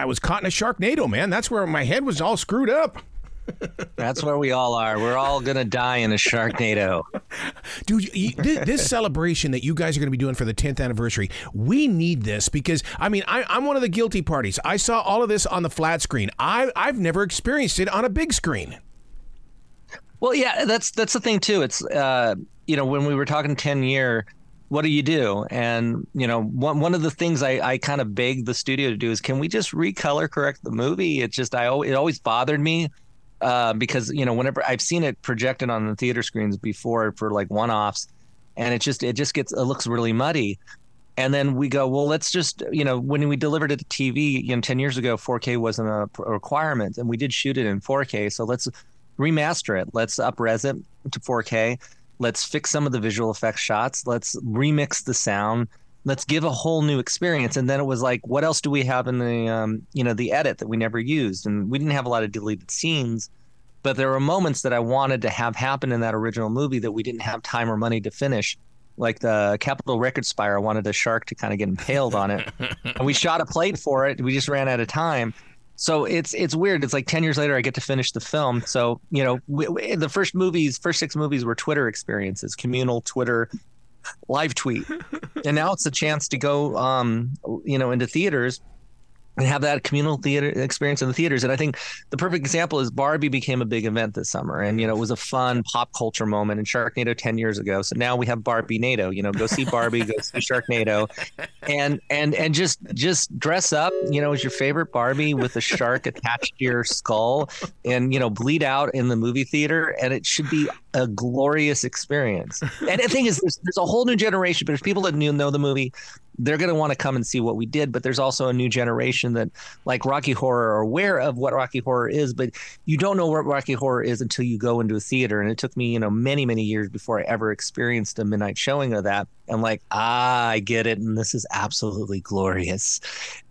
I was caught in a Sharknado, man. That's where my head was all screwed up. That's where we all are. We're all gonna die in a Sharknado. Dude, you, this, this, celebration that you guys are going to be doing for the 10th anniversary, we need this because I mean, I, am one of the guilty parties. I saw all of this on the flat screen. I I've never experienced it on a big screen. Well, yeah, that's that's the thing too. It's uh, you know when we were talking 10 year what do you do? And you know, one one of the things I, I kind of begged the studio to do is, can we just recolor correct the movie? It just I it always bothered me uh, because you know whenever I've seen it projected on the theater screens before for like one offs, and it just it just gets it looks really muddy. And then we go, well, let's just you know when we delivered it to TV, you know, ten years ago, 4K wasn't a requirement, and we did shoot it in 4K. So let's remaster it. Let's upres it to 4K. Let's fix some of the visual effects shots. Let's remix the sound. Let's give a whole new experience. And then it was like what else do we have in the um, you know the edit that we never used? And we didn't have a lot of deleted scenes but there were moments that i wanted to have happen in that original movie that we didn't have time or money to finish. Like the capitol record spire i wanted a shark to kind of get impaled on it. And we shot a plate for it. We just ran out of time so it's it's weird it's like 10 years later i get to finish the film so you know we, we, the first movies first six movies were twitter experiences communal twitter live tweet. and now it's a chance to go, um, you know, into theaters and have that communal theater experience in the theaters. And I think the perfect example is Barbie became a big event this summer, and you know it was a fun pop culture moment in Sharknado ten years ago. So now we have Barbienado. You know, go see Barbie, go see Sharknado, and and and just just dress up. You know, as your favorite Barbie with a shark attached to your skull, and you know bleed out in the movie theater, and it should be a glorious experience. And the thing is, there's, there's a whole new generation. But there's people that know the movie they're going to want to come and see what we did. But there's also a new generation that, like Rocky Horror, are aware of what Rocky Horror is, but you don't know what Rocky Horror is until you go into a theater. And it took me, you know, many, many years before I ever experienced a midnight showing of that. I'm like, ah, I get it, and this is absolutely glorious.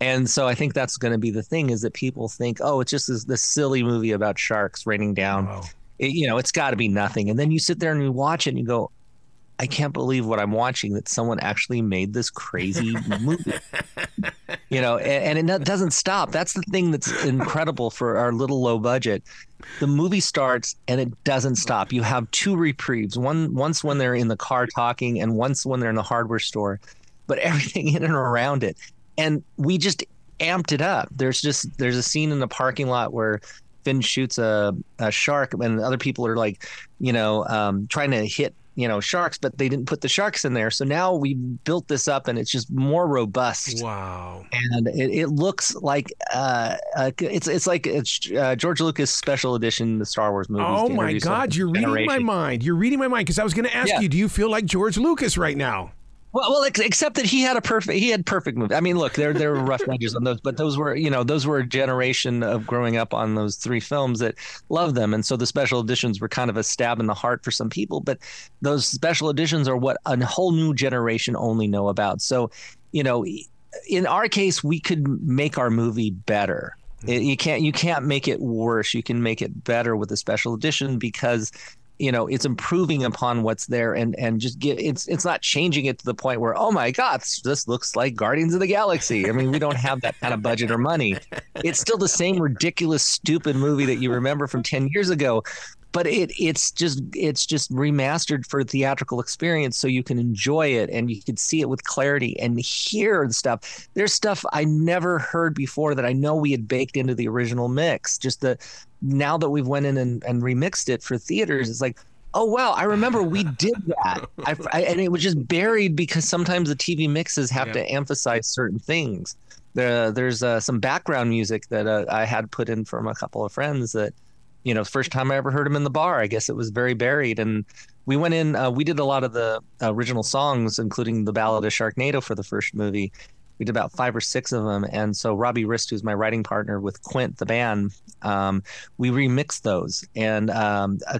And so I think that's going to be the thing is that people think, oh, it's just this, this silly movie about sharks raining down. Wow. It, you know, it's got to be nothing. And then you sit there and you watch it and you go, I can't believe what I'm watching that someone actually made this crazy movie. you know, and, and, it doesn't stop. That's the thing that's incredible for our little low budget. The movie starts and it doesn't stop. You have two reprieves. One once when they're in the car talking and once when they're in the hardware store, but everything in and around it. And we just amped it up. There's just there's a scene in the parking lot where Finn shoots a, a shark and other people are like, you know, um, trying to hit you know sharks but they didn't put the sharks in there. So now we built this up and it's just more robust. Wow. And it, it looks like uh, uh, it's it's like it's uh, george lucas special edition the star wars movies oh my god you're reading my mind. You're reading my mind because i was going to ask yeah. you do you feel like george lucas right now well, well, except that he had a perfect he had perfect movie. I mean, look, there there were rough edges on those, but those were you know those were a generation of growing up on those three films that loved them, and so the special editions were kind of a stab in the heart for some people. But those special editions are what a whole new generation only know about. So, you know, in our case, we could make our movie better. It, you can't you can't make it worse. You can make it better with a special edition because you know it's improving upon what's there and and just get it's it's not changing it to the point where oh my god this looks like guardians of the galaxy. I mean we don't have that kind of budget or money. It's still the same ridiculous stupid movie that you remember from 10 years ago but it it's just it's just remastered for theatrical experience so you can enjoy it and you can see it with clarity and hear the stuff there's stuff i never heard before that i know we had baked into the original mix just the now that we've went in and, and remixed it for theaters, it's like, oh wow, I remember we did that, I, I, and it was just buried because sometimes the TV mixes have yeah. to emphasize certain things. There, there's uh, some background music that uh, I had put in from a couple of friends that, you know, first time I ever heard him in the bar. I guess it was very buried, and we went in. Uh, we did a lot of the original songs, including the Ballad of Sharknado for the first movie, we did about five or six of them. And so Robbie Rist, who's my writing partner with Quint, the band, um, we remixed those. And um, uh,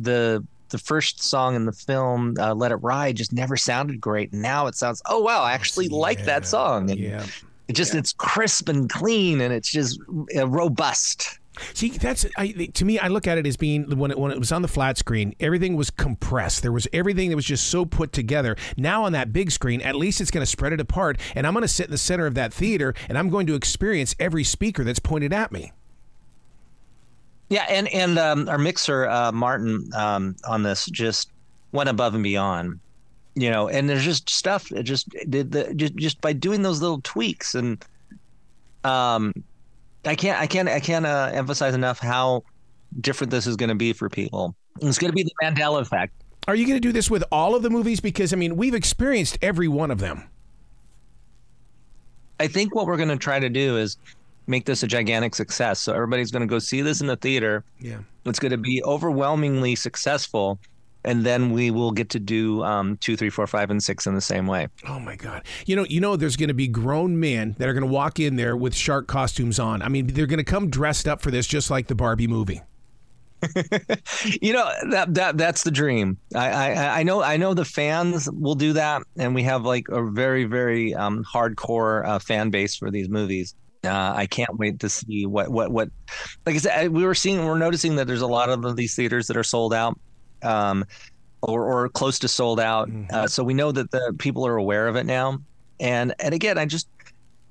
the the first song in the film, uh, "Let It Ride," just never sounded great. And now it sounds, oh wow, I actually yeah, like that song. And yeah. It just yeah. it's crisp and clean, and it's just uh, robust. See, that's I, to me. I look at it as being when it, when it was on the flat screen, everything was compressed. There was everything that was just so put together. Now on that big screen, at least it's going to spread it apart, and I'm going to sit in the center of that theater, and I'm going to experience every speaker that's pointed at me. Yeah, and and um, our mixer uh, Martin um, on this just went above and beyond, you know. And there's just stuff it just did the just just by doing those little tweaks and um I can't, I can't, I can't uh, emphasize enough how different this is going to be for people. It's going to be the Mandela effect. Are you going to do this with all of the movies? Because I mean, we've experienced every one of them. I think what we're going to try to do is make this a gigantic success. So everybody's going to go see this in the theater. Yeah, it's going to be overwhelmingly successful and then we will get to do um, two, three, four, five, and six in the same way. Oh my God! You know, you know, there's going to be grown men that are going to walk in there with shark costumes on. I mean, they're going to come dressed up for this, just like the Barbie movie. you know that that that's the dream. I, I I know I know the fans will do that, and we have like a very very um, hardcore uh, fan base for these movies. Uh, I can't wait to see what what what. Like I said, we were seeing, we're noticing that there's a lot of these theaters that are sold out um, or, or close to sold out. Mm-hmm. Uh, so we know that the people are aware of it now. And and again, I just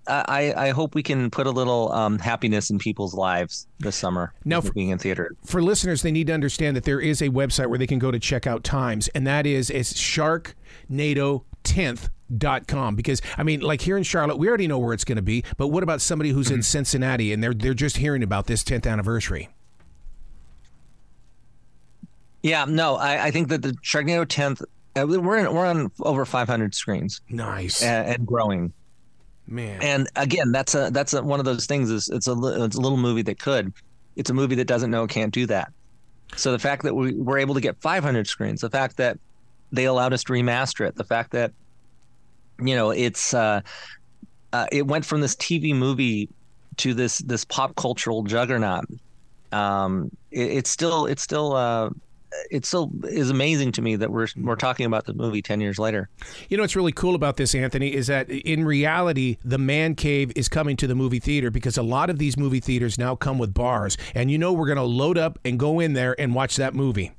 I, I hope we can put a little um, happiness in people's lives this summer. Now, for, being in theater. For listeners, they need to understand that there is a website where they can go to check out times, and that is is Sharknado 10th dot com because I mean like here in Charlotte we already know where it's going to be but what about somebody who's in mm-hmm. Cincinnati and they're they're just hearing about this 10th anniversary yeah, no, I, I think that the Sharknado 10th, uh, we're in, we're on over 500 screens. Nice and, and growing. Man. And again, that's a that's a, one of those things. Is it's a it's a little movie that could. It's a movie that doesn't know it can't do that. So the fact that we were able to get 500 screens, the fact that they allowed us to remaster it, the fact that you know it's uh, uh, it went from this TV movie to this this pop cultural juggernaut. Um, it, it's still it's still uh, it still is amazing to me that we're we're talking about the movie 10 years later. You know what's really cool about this Anthony is that in reality the man cave is coming to the movie theater because a lot of these movie theaters now come with bars and you know we're going to load up and go in there and watch that movie.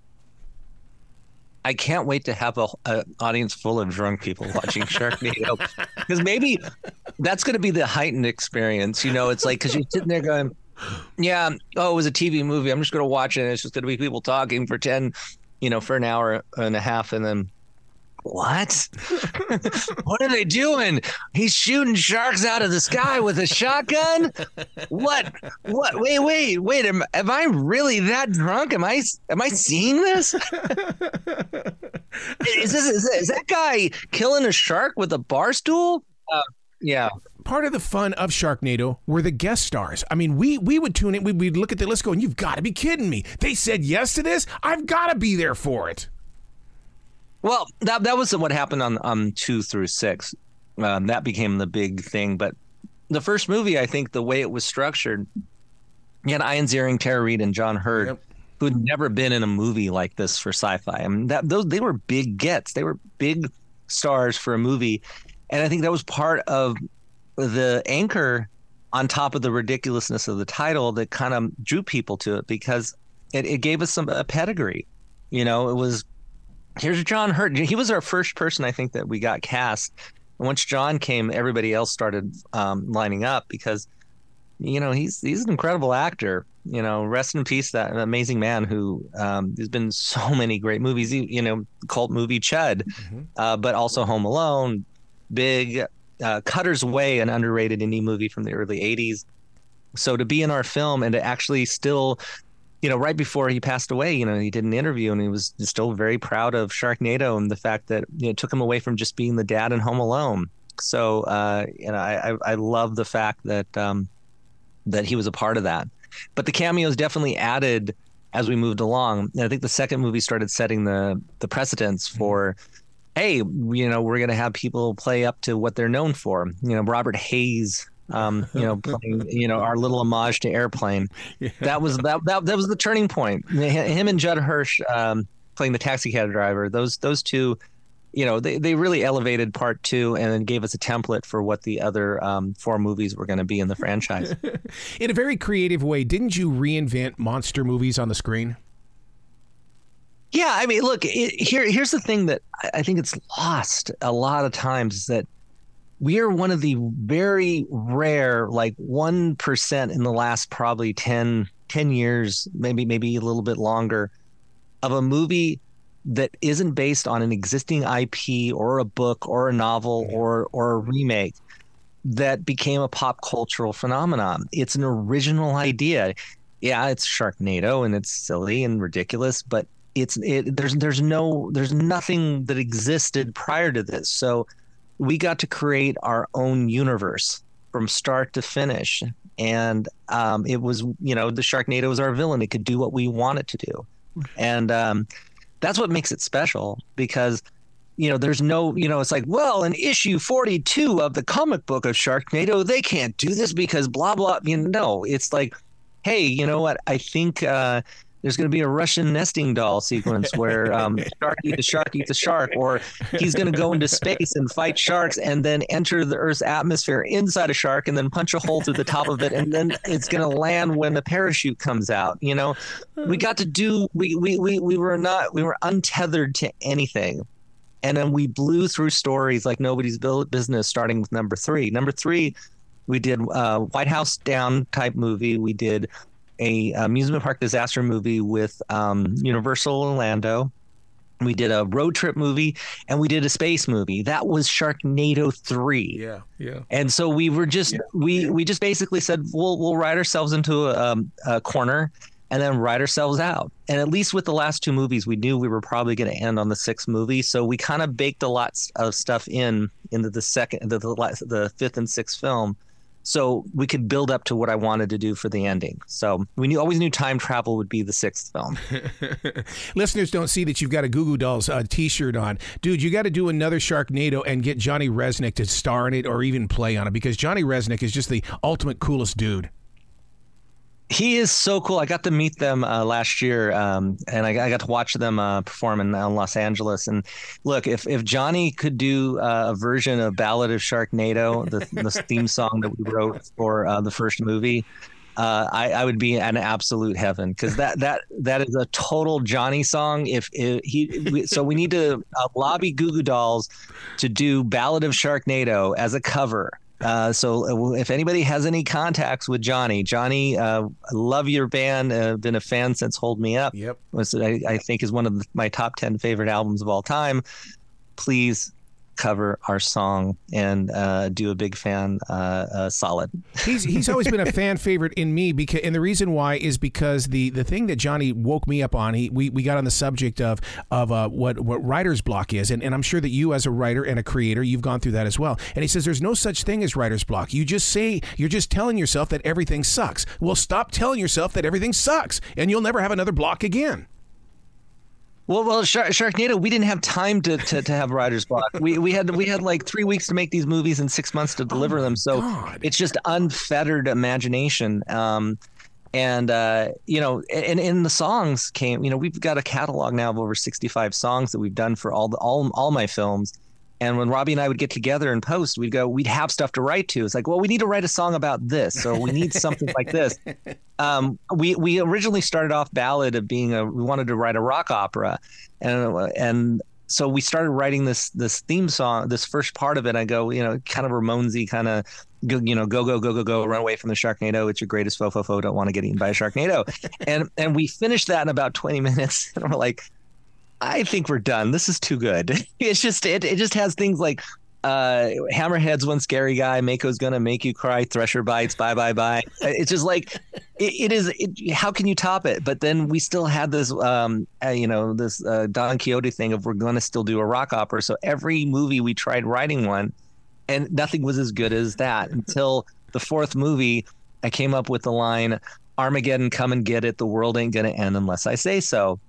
I can't wait to have a, a audience full of drunk people watching Sharknado because maybe that's going to be the heightened experience. You know, it's like because you're sitting there going, yeah. Oh, it was a TV movie. I'm just going to watch it. it's just going to be people talking for 10, you know, for an hour and a half. And then what? what are they doing? He's shooting sharks out of the sky with a shotgun. What? What? Wait, wait, wait. Am, am I really that drunk? Am I? Am I seeing this? is this is, is that guy killing a shark with a bar stool? Uh, yeah part of the fun of Sharknado were the guest stars. I mean, we we would tune in, we, would look at the list, go, and you've got to be kidding me. They said yes to this. I've got to be there for it. Well, that that was what happened on um two through six. Um, that became the big thing. But the first movie, I think, the way it was structured, you had Ian Ziering, Tara Reid, and John Heard. Yep. Who had never been in a movie like this for sci-fi? I mean, that those they were big gets. They were big stars for a movie, and I think that was part of the anchor on top of the ridiculousness of the title that kind of drew people to it because it, it gave us some a pedigree. You know, it was here's John Heard. He was our first person I think that we got cast. And once John came, everybody else started um, lining up because you know he's he's an incredible actor. You know, rest in peace that amazing man who um, has been so many great movies. You know, cult movie Chud, mm-hmm. uh, but also Home Alone, Big, uh, Cutter's Way, an underrated indie movie from the early 80s. So to be in our film and to actually still, you know, right before he passed away, you know, he did an interview and he was still very proud of Sharknado and the fact that you know, it took him away from just being the dad in Home Alone. So, uh, you know, I, I love the fact that um, that he was a part of that. But the cameos definitely added as we moved along. And I think the second movie started setting the the precedence mm-hmm. for. Mm-hmm hey, you know, we're going to have people play up to what they're known for. You know, Robert Hays um, you know, playing, you know, our little homage to Airplane. Yeah. That was that, that that was the turning point. Him and Judd Hirsch um, playing the taxi cab driver. Those those two you know, they, they really elevated part two and then gave us a template for what the other um, four movies were going to be in the franchise. in a very creative way, didn't you reinvent monster movies on the screen? Yeah, I mean, look, it, here here's the thing that I think it's lost a lot of times is that we are one of the very rare, like one percent in the last probably 10, 10 years, maybe maybe a little bit longer, of a movie that isn't based on an existing IP or a book or a novel or or a remake that became a pop cultural phenomenon. It's an original idea. Yeah, it's Sharknado and it's silly and ridiculous, but it's it, there's there's no there's nothing that existed prior to this. So we got to create our own universe from start to finish, and um, it was you know the Sharknado was our villain. It could do what we want it to do, and um, that's what makes it special because you know there's no you know it's like well in issue 42 of the comic book of Sharknado they can't do this because blah blah. You know, no, it's like hey, you know what? I think. Uh, there's going to be a Russian nesting doll sequence where um, shark eats a shark eats a shark, or he's going to go into space and fight sharks and then enter the Earth's atmosphere inside a shark and then punch a hole through the top of it, and then it's going to land when the parachute comes out. You know, we got to do we we we we were not we were untethered to anything. And then we blew through stories like nobody's business, starting with number three. Number three, we did uh, White House Down type movie. We did a amusement park disaster movie with um, Universal Orlando. We did a road trip movie and we did a space movie. That was Sharknado 3. Yeah, yeah. And so we were just yeah. we we just basically said we'll we'll write ourselves into a, um, a corner and then ride ourselves out. And at least with the last two movies, we knew we were probably going to end on the sixth movie, so we kind of baked a lot of stuff in into the second, the the, the fifth and sixth film so we could build up to what I wanted to do for the ending. So we knew always knew time travel would be the sixth film. Listeners don't see that you've got a Goo Goo Dolls uh, T-shirt on, dude. You got to do another Sharknado and get Johnny Rzeznik to star in it or even play on it because Johnny Rzeznik is just the ultimate coolest dude he is so cool. I got to meet them uh, last year, um, and I, I, got to watch them uh, perform in, in, Los Angeles. And look, if if Johnny could do uh, a version of Ballad of Sharknado, the, the theme song that we wrote for uh, the first movie, uh, I, I, would be in absolute heaven because that that that is a total Johnny song. If, if he, we, so we need to uh, lobby Goo Goo Dolls to do Ballad of Sharknado as a cover uh, so uh, if anybody has any contacts with Johnny, Johnny, uh, love your band. Uh, been a fan since Hold Me Up. Yep. Was I, I think is one of the, my top ten favorite albums of all time. Please cover our song and uh, do a big fan uh, uh, solid. He's he's always been a fan favorite in me because and the reason why is because the the thing that Johnny woke me up on. He we, we got on the subject of of uh, what what writer's block is, and, and I'm sure that you as a writer and a creator, you've gone through that as well. And he says there's no such thing as writer's block. You just say you're just telling yourself that everything sucks. Well, stop telling yourself that everything sucks, and you'll never have another block again. Well, well, Shark, Sharknado, we didn't have time to, to, to have writer's block. We we had we had like three weeks to make these movies and six months to deliver oh them. So God. it's just unfettered imagination. Um, and uh, you know, and in the songs came, you know, we've got a catalog now of over sixty five songs that we've done for all the all all my films. And when Robbie and I would get together and post, we'd go, we'd have stuff to write to. It's like, well, we need to write a song about this, or we need something like this. Um, we we originally started off ballad of being a we wanted to write a rock opera, and and so we started writing this this theme song, this first part of it. I go, you know, kind of Ramonesy, kind of, go, you know, go go go go go, run away from the Sharknado. It's your greatest fo fo fo. Don't want to get eaten by a Sharknado. and and we finished that in about twenty minutes, and we're like, I think we're done. This is too good. It's just it, it just has things like uh hammerhead's one scary guy. Mako's gonna make you cry. Thresher bites. Bye bye bye. It's just like it, it is it, how can you top it? But then we still had this um uh, you know this uh, don quixote thing of we're gonna still do a rock opera. So every movie we tried writing one and nothing was as good as that until the fourth movie i came up with the line armageddon come and get it. The world ain't gonna end unless i say so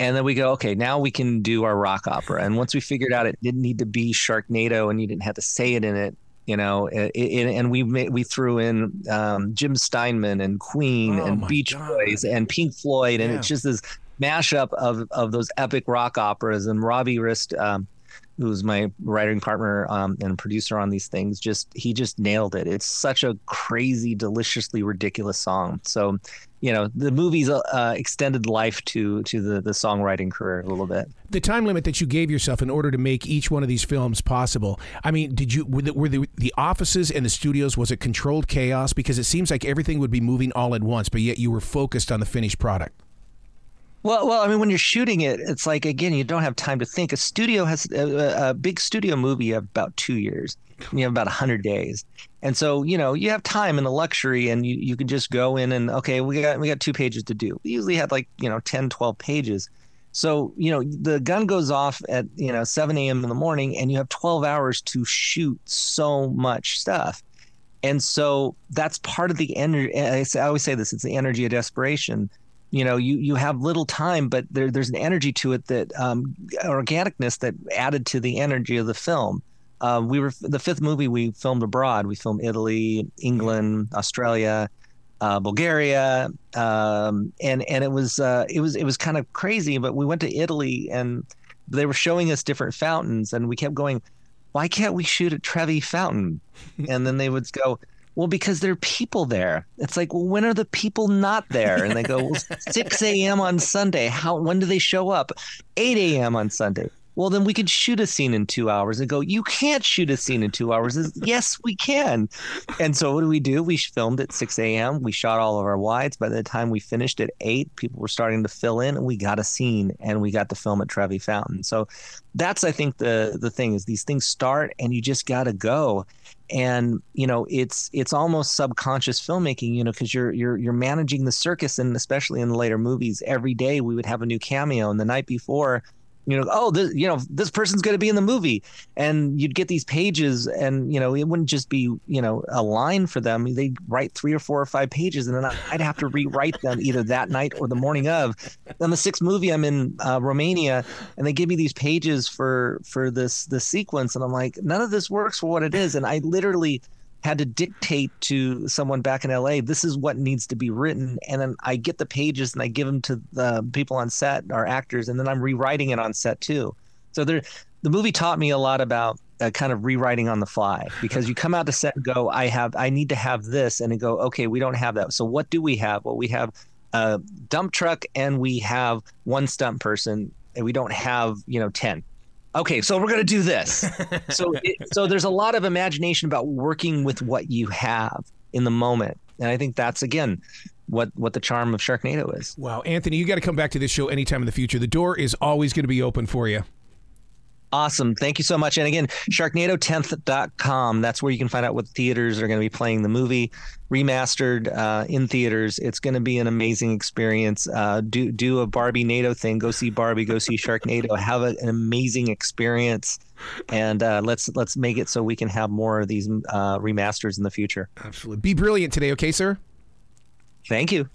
and then we go, okay, now we can do our rock opera. And once we figured out it didn't need to be Sharknado and you didn't have to say it in it, you know, it, it, and we we threw in um, Jim Steinman and Queen oh and Beach God. Boys and Pink Floyd, and yeah. it's just this mashup of of those epic rock operas. And Robbie Rist um, who's my writing partner um, and producer on these things, just he just nailed it. It's such a crazy, deliciously ridiculous song. So, you know, the movie's uh, extended life to to the the songwriting career a little bit. The time limit that you gave yourself in order to make each one of these films possible. I mean, did you were the, were the, the offices and the studios was it controlled chaos because it seems like everything would be moving all at once, but yet you were focused on the finished product. Well, well, I mean, when you're shooting it, it's like again, you don't have time to think. A studio has a, a big studio movie. About two years. You have about hundred days, and so you know you have time and the luxury, and you, you can just go in and okay, we got we got two pages to do. We usually had like you know 10, 12 pages. So you know the gun goes off at you know 7 a.m. in the morning, and you have 12 hours to shoot so much stuff. And so that's part of the energy. I always say this: it's the energy of desperation you know you you have little time but there, there's an energy to it that um, organicness that added to the energy of the film. Uh, we were the fifth movie we filmed abroad we filmed italy england australia uh, bulgaria um, and and it was uh, it was it was kind of crazy but we went to italy and they were showing us different fountains and we kept going why can't we shoot at trevi fountain? And then they would go well, because there are people there. It's like, well, when are the people not there? And they go, well, 6 a.m. on Sunday. How? When do they show up? 8 a.m. on Sunday well, then we could shoot a scene in two hours and go, you can't shoot a scene in two hours. yes, we can. And so what do we do? We filmed at 6 a.m. We shot all of our wides. By the time we finished at 8, people were starting to fill in and we got a scene and we got to film at Trevi Fountain. So that's, I think, the, the thing is these things start and you just got to go. And, you know, it's, it's almost subconscious filmmaking, you know, because you're, you're, you're managing the circus and especially in the later movies, every day we would have a new cameo. And the night before, you know, oh, this, you know, this person's going to be in the movie, and you'd get these pages, and you know, it wouldn't just be you know a line for them. They'd write three or four or five pages, and then I'd have to rewrite them either that night or the morning of. Then the sixth movie, I'm in uh, Romania, and they give me these pages for for this this sequence, and I'm like, none of this works for what it is, and I literally had to dictate to someone back in LA, this is what needs to be written. And then I get the pages and I give them to the people on set, our actors, and then I'm rewriting it on set too. So there, the movie taught me a lot about uh, kind of rewriting on the fly because you come out to set and go, I have, I need to have this, and go, okay, we don't have that. So what do we have? Well, we have a dump truck and we have one stunt person, and we don't have, you know, ten okay, so we're going to do this. so, it, so there's a lot of imagination about working with what you have in the moment, and I think that's again what what the charm of Sharknado is. Wow, Anthony, you got to come back to this show anytime in the future. The door is always going to be open for you. Awesome. Thank you so much. And again, sharknado10th.com. That's where you can find out what theaters are going to be playing the movie remastered uh, in theaters. It's going to be an amazing experience. Uh, do do a Barbienado thing. Go see Barbie. Go see Sharknado. Have a, an amazing experience. And uh, let's let's make it so we can have more of these uh, remasters in the future. Absolutely. Be brilliant today, okay, sir? Thank you.